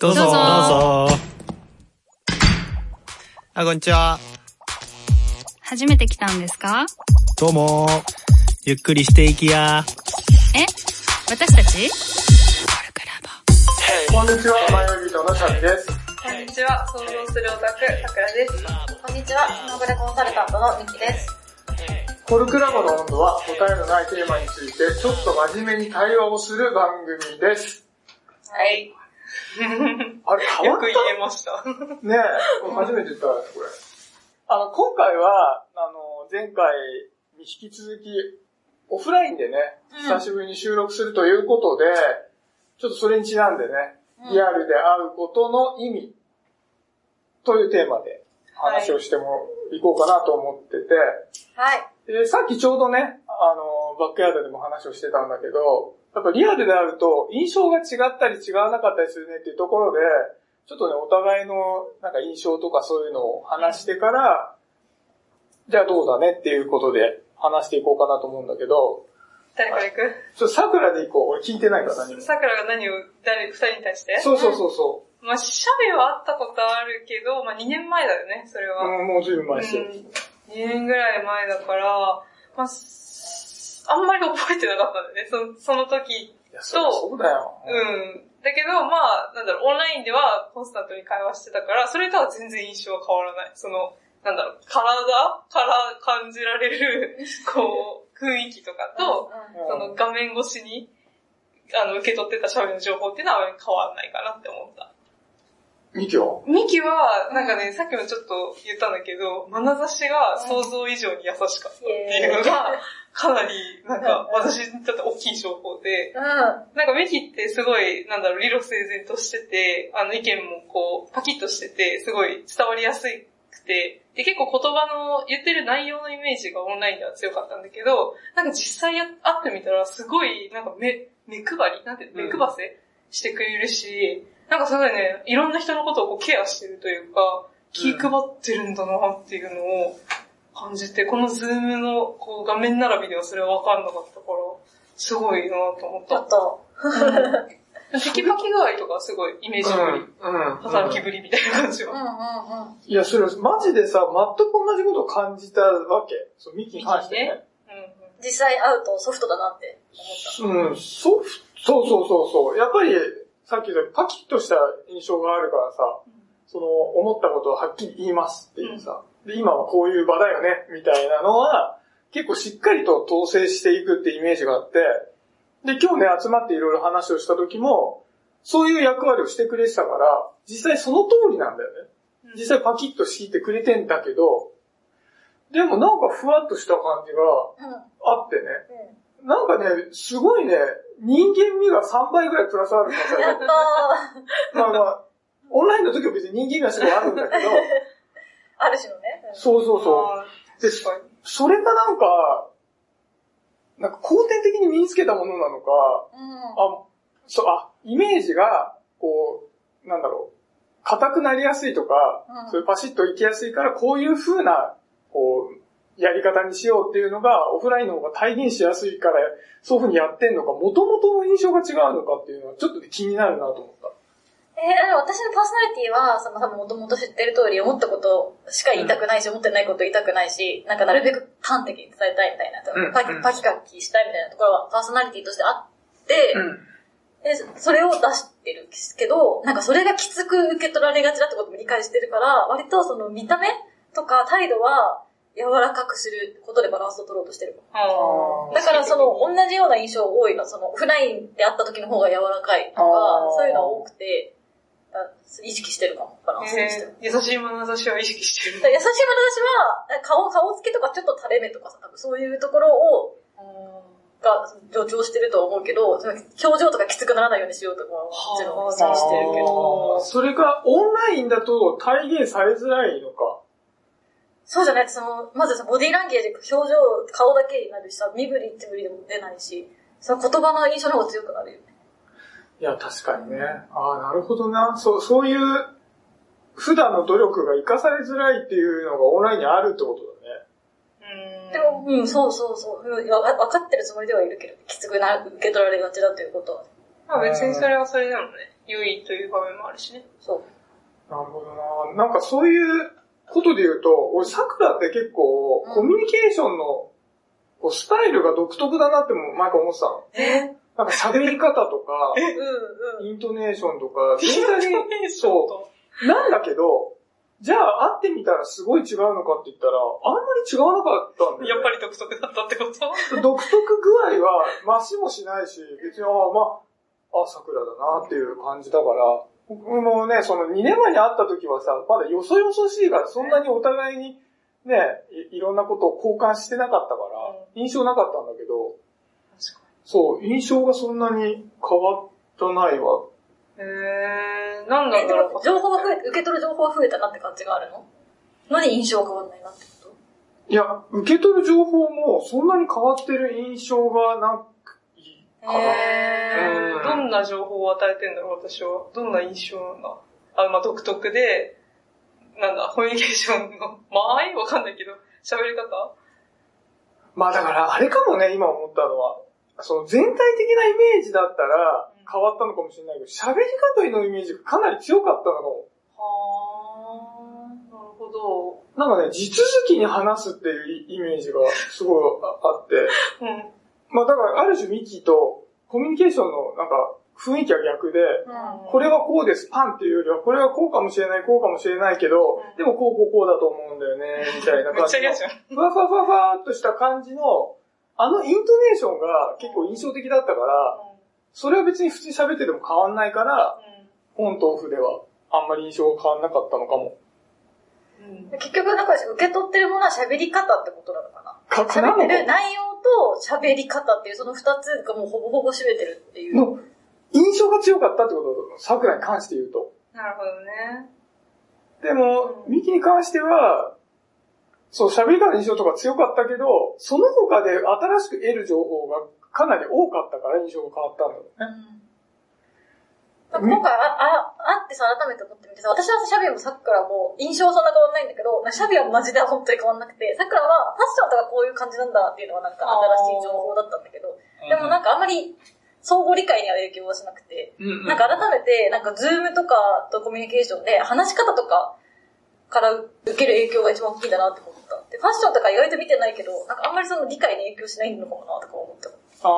どうぞ。どうぞ。あ、こんにちは。初めて来たんですか？どうも。ゆっくりしていきや。え？私たち？こんにちは、マヨリートのシャミです。こんにちは、想像するオタク、さくらです。こんにちは、スノブレコンサルタントのミキです。コルクラボの温度は答えのないテーマについてちょっと真面目に対話をする番組です。はい。あれ変わっよく言えました。たねえ、初めて言ったね、これ。あの、今回は、あの、前回に引き続き、オフラインでね、久しぶりに収録するということで、ちょっとそれにちなんでね、リアルで会うことの意味というテーマで話をしてもいこうかなと思ってて、はい。で、さっきちょうどね、あの、バックヤードでも話をしてたんだけど、やっぱリアルであると印象が違ったり違わなかったりするねっていうところで、ちょっとね、お互いのなんか印象とかそういうのを話してから、じゃあどうだねっていうことで話していこうかなと思うんだけど、誰から行く？ちょっと桜でいこう。俺聞いてないから何も。さくらが何を、誰、二人に対して？そうそうそうそまあ、シャベは会ったことあるけど、まあ2年前だよね、それう。は。うん、もうずいぶん前ですよ。うん、2年ぐらい前だから、まあ、すあんまり覚えてなかったんだよね、そその時。いや、そうだよ。うん。だけど、まあ、なんだろう、オンラインではコンスタントに会話してたから、それとは全然印象は変わらない。その、なんだろう、体から感じられる、こう、雰囲気とかと、うんその画面越しに、あの、受け取ってたシャベの情報っていうのは変わらないかなって思った。ミキは？ミキは、なんかね、さっきもちょっと言ったんだけど、眼差しが想像以上に優しかったっていうのが、かなり、なんか、私にとって大きい情報で、うん。なんかミキってすごい、なんだろう、理路整然としてて、あの意見もこう、パキッとしてて、すごい伝わりやすくて、で、結構言葉の言ってる内容のイメージがオンラインでは強かったんだけど、なんか実際や会ってみたらすごい、なんか目、目配りなんて、目配せしてくれるし、なんかすごいね、いろんな人のことをこうケアしてるというか、気配ってるんだなっていうのを感じて、このズームのこう画面並びではそれは分かんなかったから、すごいなと思った、ちょっと、テキパキ具合とかすごいイメージ通り、うん。働きぶりみたいな感じうんは。うんうん。いや、それ、マジでさ、全く同じことを感じたわけ。そう、ミキに関してね。実際会うとソフトだなって思っうん、ソフそうそうそうそう。やっぱり、さっき言ったパキッとした印象があるからさ、その、思ったことをはっきり言いますっていうさ、で、今はこういう場だよね、みたいなのは、結構しっかりと統制していくってイメージがあって、で、今日ね、集まっていろいろ話をした時も、そういう役割をしてくれてたから、実際その通りなんだよね。実際パキッと敷いてくれてんだけど、でもなんかふわっとした感じが。あってね、なんかね、すごいね、人間味が3倍ぐらいプラスあるからやっ。まあまあ、オンラインの時は別に人間味はすごいあるんだけど、ある種のね。そうそうそう。あで、ー確かにそれがなんか、なんか後天的に身につけたものなのか、うん。あ、そう、あ、イメージが、こう、なんだろう、硬くなりやすいとか、うんそういうパシッといきやすいから、こういう風な、こう、やり方にしようっていうのが、オフラインの方が体現しやすいから、そういう風にやってんのか、元々の印象が違うのかっていうのは、ちょっとね気になるなと思った。えー、私のパーソナリティは、その多分もともと知ってる通り、思ったことしか言いたくないし、思ってないこと言いたくないし、なんかなるべく端的に伝えたいみたいな、うん。パキパキパキしたいみたいなところはパーソナリティとしてあって、で、それを出してるけど、なんかそれがきつく受け取られがちだってことも理解してるから、割とその見た目とか態度は柔らかくすることでバランスを取ろうとしてる。だからその同じような印象多いの、そのオフラインで会った時の方が柔らかいとかそういうのが多くて、あ意識してるかも、バランスとして。えー優しい眼差しは意識してる。優しい眼差しは、顔、顔つきとかちょっと垂れ目とかさ、多分そういうところを、が助長してるとは思うけど、表情とかきつくならないようにしようとかはもちろん意識してるけど。それがオンラインだと体現されづらいのか。そうじゃないと、その、まずさ、ボディーランゲージ、表情、顔だけになるしさ、身振り手振りでも出ないし、その言葉の印象の方が強くなるよね。いや、確かにね。ああ、なるほどな。そう、そういう、普段の努力が活かされづらいっていうのがオンラインにあるってことだね。うんでも、うん、そうそうそう。うんわ分かってるつもりではいるけど、きつくな、受け取られがちだということは。まあ別にそれはそれでもね、良いという場面もあるしね。そう。なるほどな。なんかそういうことで言うと、俺、桜って結構、うんコミュニケーションのこうスタイルが独特だなっても毎回思ってたの。え？なんか喋り方 とか。イントネーションとか、全体に、そそう。なんだけど、じゃあ会ってみたらすごい違うのかって言ったら、あんまり違わなかったんだよ、ね。やっぱり独特だったってこと？独特具合は増しもしないし、別に、ああ、まあ、あ、桜だなっていう感じだから、僕もね、その2年前に会った時はさ、まだよそよそしいから、そんなにお互いにね、いいろんなことを交換してなかったから、印象なかったんだけど、そう、印象がそんなに変わったないわ。に。へー、なんなんだろうも、情報が増え、受け取る情報が増えたなって感じがあるの？のに印象が変わんないなってこと？いや、受け取る情報もそんなに変わってる印象がなくいいかな。へー、うんどんな情報を与えてんだろう、私は。どんな印象なんだあ、まあ、独特で、なんだ、コミュニケーションの間合い？わかんないけど、喋り方？まあだから、あれかもね、今思ったのは。その全体的なイメージだったら変わったのかもしれないけど、喋り方のイメージがかなり強かったのかも。はー、なるほど。なんかね、地続きに話すっていうイメージがすごいああって。うん。まあだから、ある種ミキとコミュニケーションのなんか雰囲気は逆で、うん。これはこうです、パンっていうよりは、これはこうかもしれない、こうかもしれないけど、でもこうこうこうだと思うんだよね、みたいな感じ。ふわふわふわふわっとした感じの、あのイントネーションが結構印象的だったから、それは別に普通に喋ってても変わんないから、オンとオフではあんまり印象が変わんなかったのかも。うん。結局なんか受け取ってるものは喋り方ってことなのかな喋ってるな内容と喋り方っていうその二つがもうほぼほぼ占めてるっていう。のの印象が強かったってこと？桜に関して言うと。なるほどね。でも、ミキに関しては、そう、喋り方の印象とか強かったけど、その他で新しく得る情報がかなり多かったから印象が変わったんだよね。なんか今回あ、あ、あってさ、改めて思ってみてさ、私はシャビアもさくらも印象はそんな変わんないんだけど、シャビアもマジで本当に変わんなくて、さくらはファッションとかこういう感じなんだっていうのはなんか新しい情報だったんだけど、でもなんかあんまり相互理解には影響はしなくて、うんなんか改めて、なんかズームとかとコミュニケーションで話し方とかから受ける影響が一番大きいんだなって思った。で、ファッションとか意外と見てないけど、なんかあんまりその理解に影響しないのかもなとか思った。あ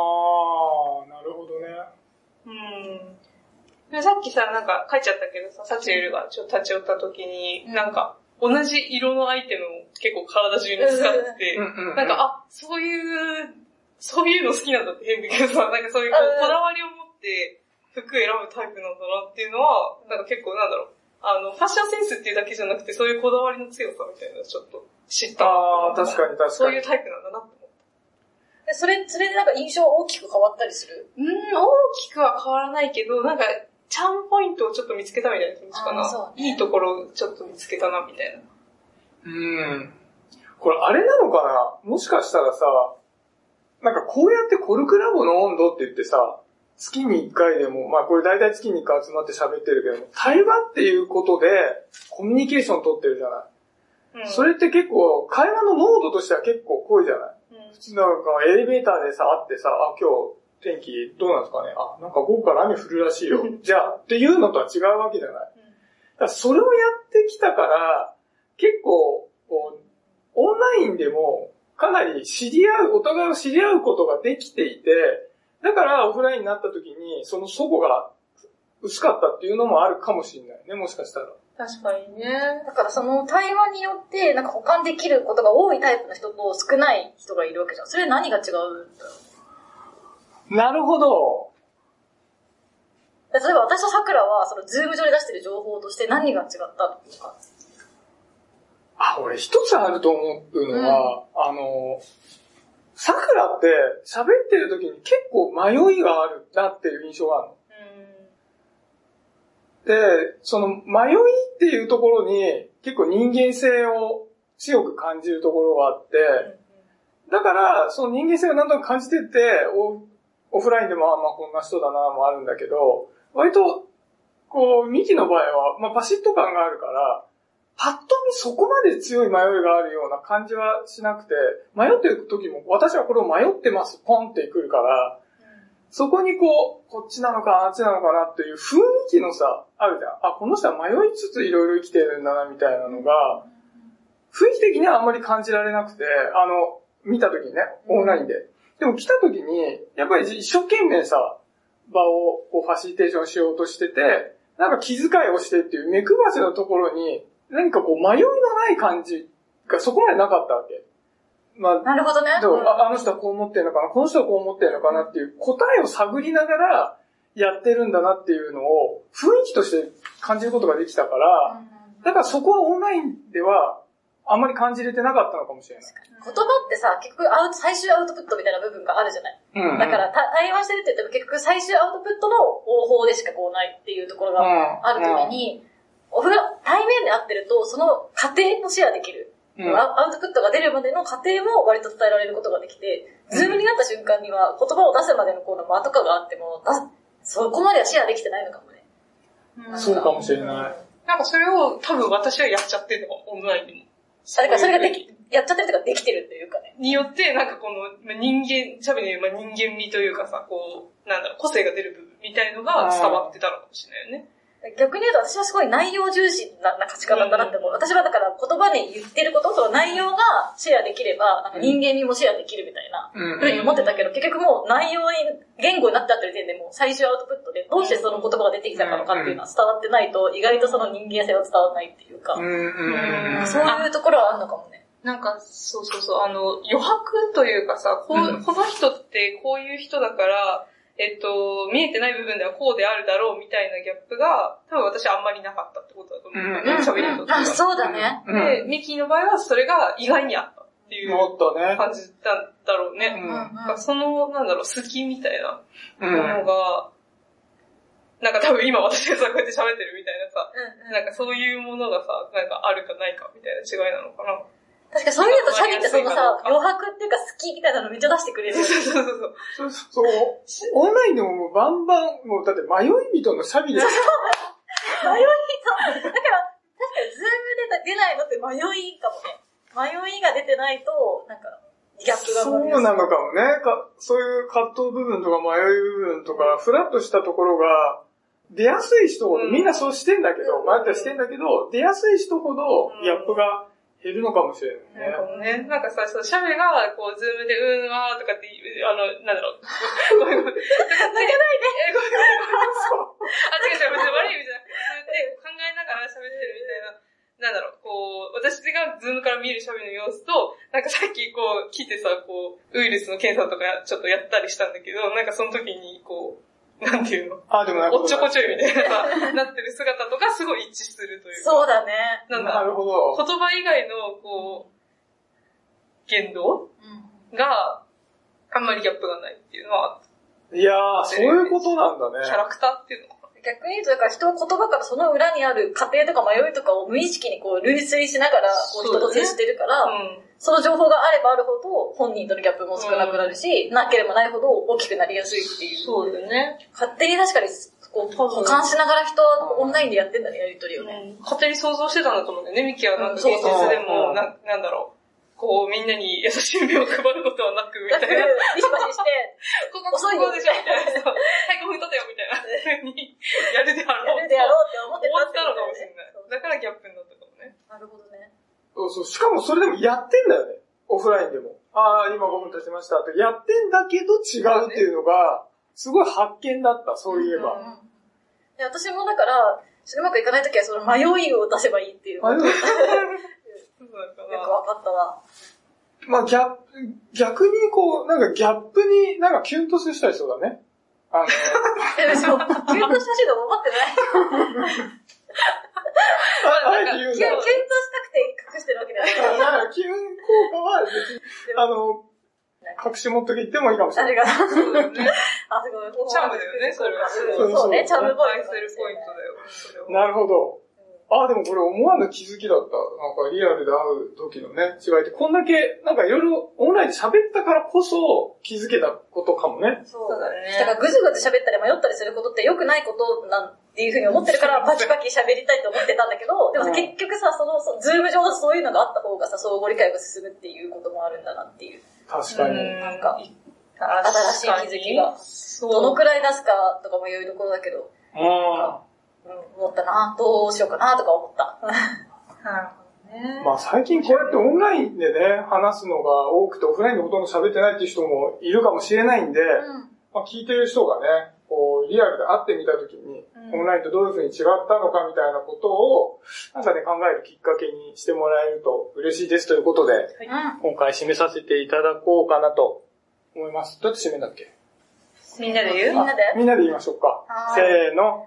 ー、なるほどね。うん。でさっきさ、なんか書いちゃったけどさ、サチエルがちょっと立ち寄った時に、なんか、同じ色のアイテムを結構体中に使ってて、うんうんなんか、あ、そういう、そういうの好きなんだって変だけどさ、なんかそういうこうんうこだわりを持って服選ぶタイプなんだなっていうのは、なんか結構なんだろう、あの、ファッションセンスっていうだけじゃなくて、そういうこだわりの強さみたいなちょっと知ったなあー、確かに確かにそういう。タイプなんだなって思った。で、それ、それでなんか印象大きく変わったりする？うん、大きくは変わらないけど、なんか、チャームポイントをちょっと見つけたみたいな気持ちかな。ねいいところをちょっと見つけたな、みたいな。うん。これあれなのかな？もしかしたらさ、なんかこうやってコルクラボの温度って言ってさ、月に1回でも、まあこれ大体月に1回集まって喋ってるけども、対話っていうことでコミュニケーション取ってるじゃない。うん。それって結構、会話の濃度としては結構濃いじゃない？うん普通なんかエレベーターでさ、会ってさ、あ、今日天気どうなんですかね？あ、なんか午後から雨降るらしいよ。じゃあ、っていうのとは違うわけじゃない。だそれをやってきたから、結構、オンラインでも、かなり知り合う、お互いを知り合うことができていて、だからオフラインになった時に、その祖母が薄かったっていうのもあるかもしれないね、もしかしたら。確かにね。だからその対話によって、なんか保管できることが多いタイプの人と少ない人がいるわけじゃん。それ何が違うんだろう？なるほど。例えば私と桜は、そのズーム上で出してる情報として何が違ったのか。あ、俺一つあると思うのは、あの、桜って喋ってる時に結構迷いがあるなっていう印象があるの。で、その迷いっていうところに結構人間性を強く感じるところがあって、だからその人間性を何となく感じてて、オフラインでもあまあこんな人だなもあるんだけど、割とこう、ミキの場合は、まあバシッと感があるから、パッと見そこまで強い迷いがあるような感じはしなくて、迷ってる時も私はこれを迷ってます、ポンってくるから、そこにこう、こっちなのかあっちなのかなっていう雰囲気のさ、あるじゃん。あ、この人は迷いつついろいろ生きてるんだなみたいなのが、雰囲気的にはあんまり感じられなくて、あの、見た時にね、オンラインで。でも来た時に、やっぱり一生懸命さ、場をこうファシリテーションしようとしてて、なんか気遣いをしてっていう目配せのところに、何かこう迷いのない感じがそこまでなかったわけ。まあ、なるほどね。でもうんああの人はこう思ってるのかな、この人はこう思ってるのかなっていう答えを探りながらやってるんだなっていうのを雰囲気として感じることができたから、だからそこはオンラインではあんまり感じれてなかったのかもしれない。言葉ってさ、結局アウト、最終アウトプットみたいな部分があるじゃない。うんうんだから、た対話してるって言っても結局最終アウトプットの方法でしかこうないっていうところがあるときに、オフラ対面で会ってると、その過程もシェアできる。うんアアウトプットが出るまでの過程も割と伝えられることができて、ズームになった瞬間には言葉を出すまでのこの間とかがあっても、そこまではシェアできてないのかもね。そうかもしれない。なんかそれを多分私はやっちゃってるのオンラインでも。あだからそれができ、やっちゃってるとかできてるというかね。によって、なんかこの、まあ人間、喋りのまあ人間味というかさ、こう、なんだろう、個性が出る部分みたいのが伝わってたのかもしれないよね。逆に言うと私はすごい内容重視なな価値観だったなって思う。私はだから言葉で言ってることと内容がシェアできれば、なんか人間にもシェアできるみたいなうんふうに思ってたけど、結局もう内容に、言語になっちゃってる時点でもう最終アウトプットでどうしてその言葉が出てきたのかっていうのは伝わってないと、意外とその人間性は伝わらないっていうか、うんそういうところはあるのかもね。なんか、そうそうそう、あの、余白というかさ、こう、うん。この人ってこういう人だから、えっと、見えてない部分ではこうであるだろうみたいなギャップが、多分私はあんまりなかったってことだと思うんだよね、うん喋りにとっては。あ、そうだね。うんで、ミキの場合はそれが意外にあったっていう思ったね。感じなんだろうね。うんなんかその、なんだろう、好きみたいなうものん。が、なんか多分今私がさ、こうやって喋ってるみたいなさ、うんうんなんかそういうものがさ、なんかあるかないかみたいな違いなのかな。確かにそういうとシャギってそのさ、余白っていうか好きみたいなのめっちゃ出してくれる。よそうね。そうそう。そう。そう、オンラインでももうバンバン、もうだって迷い人のシャビです迷いそう。だから、確かにズームで出ないのって迷いかもね。迷いが出てないと、なんか、ギャップがそうなのかもね。かそういう葛藤部分とか迷い部分とか、フラッとしたところが、出やすい人ほど、うん。みんなそうしてんだけど、迷ったりしてんだけど、出やすい人ほどうん。ギャップが減るのかもしれないなんかね。もね、なんかさ、そう、シャベが、こう、ズームで、うーん、あーとかってあの、なんだろう。ごめんごめん。泣かないで。え、ごめんごめんごめん。あ、違う違う、別に悪い意味じゃなくて、で、考えながら喋ってるみたいな。なんだろう、こう、私がズームから見るシャベの様子と、なんかさっきこう、来てさ、こう、ウイルスの検査とかちょっとやったりしたんだけど、なんかその時に、こう、なんていうの？あ、でもなるほど。おっちょこちょいみたいなさ、なってる姿とかすごい一致するというか。そうだね。なんだ？なるほど。言葉以外の、こう、言動があんまりギャップがないっていうのは、いやー、そういうことなんだね。キャラクターっていうのか逆に言うと、だから人は言葉からその裏にある過程とか迷いとかを無意識にこう類推しながらこう人と接してるから、な。うん。その情報があればあるほど本人とのギャップも少なくなるし、なければないほど大きくなりやすいっていう。そうだよね。勝手に確かにこう保管しながら人はオンラインでやってんだね、やりとりをね。勝手に想像してたんだと思うんだよね。ミキはなんか現そうそう実でうんも、なんなんだろう。こう、みんなに優しい目を配ることはなく、みたいな。ビシバシして、ここ、こ遅いよこでしょみたいな。そうはい、5分経ったよ、みたいな。やるであろう。やるでやろうって思って終わったのかもしれない。だからギャップになったかもね。なるほどね。そうそう。しかもそれでもやってんだよね。オフラインでも。ああ、今5分経ちましたって。やってんだけど違うっていうのが、すごい発見だった、そういえば。うんで私もだから、うまくいかないときはその迷いを出せばいいっていう迷い そうだからわかったわ。まあ、ギャップ、逆にこう、なんかギャップになんかキュンとする人はいそうだね。あの、え、嘘。キュンとしてほしいと思ってない。ああえて言うキュン、キュンとなしたくて隠してるわけじゃない。ら。なんかキュン効果は別に、あの、隠し持っとけ言ってもいいかもしれない。あすごい。チャームだよね、それは。そうね、チャームポイント。愛するポイントだよ。なるほど。ああ、でもこれ思わぬ気づきだった。なんかリアルで会う時のね、違いって、こんだけ、なんかいろいろオンラインで喋ったからこそ気づけたことかもね。そうだねだからぐずぐず喋ったり迷ったりすることって良くないことなんていうふうに思ってるから、パキパキ喋りたいと思ってたんだけど、でも結局さ、その、そズーム上でそういうのがあった方がさ、相互理解が進むっていうこともあるんだなっていう。確かに。うんなんか新しい気づきが。どのくらい出すかとかも言うところだけど、うん。うん、思ったな。どうしようかなとか思った。なるほどね。まあ最近こうやってオンラインでね、話すのが多くてオフラインでほとんど喋ってないっていう人もいるかもしれないんで、うん。まあ、聞いてる人がね、こう、リアルで会ってみたときに、オンラインとどういう風に違ったのかみたいなことを、なんかね、考えるきっかけにしてもらえると嬉しいですということで、うん。今回締めさせていただこうかなと思います。どうやって締めんだっけ？みんなで言う？みんなでみんなで言いましょうかせーの、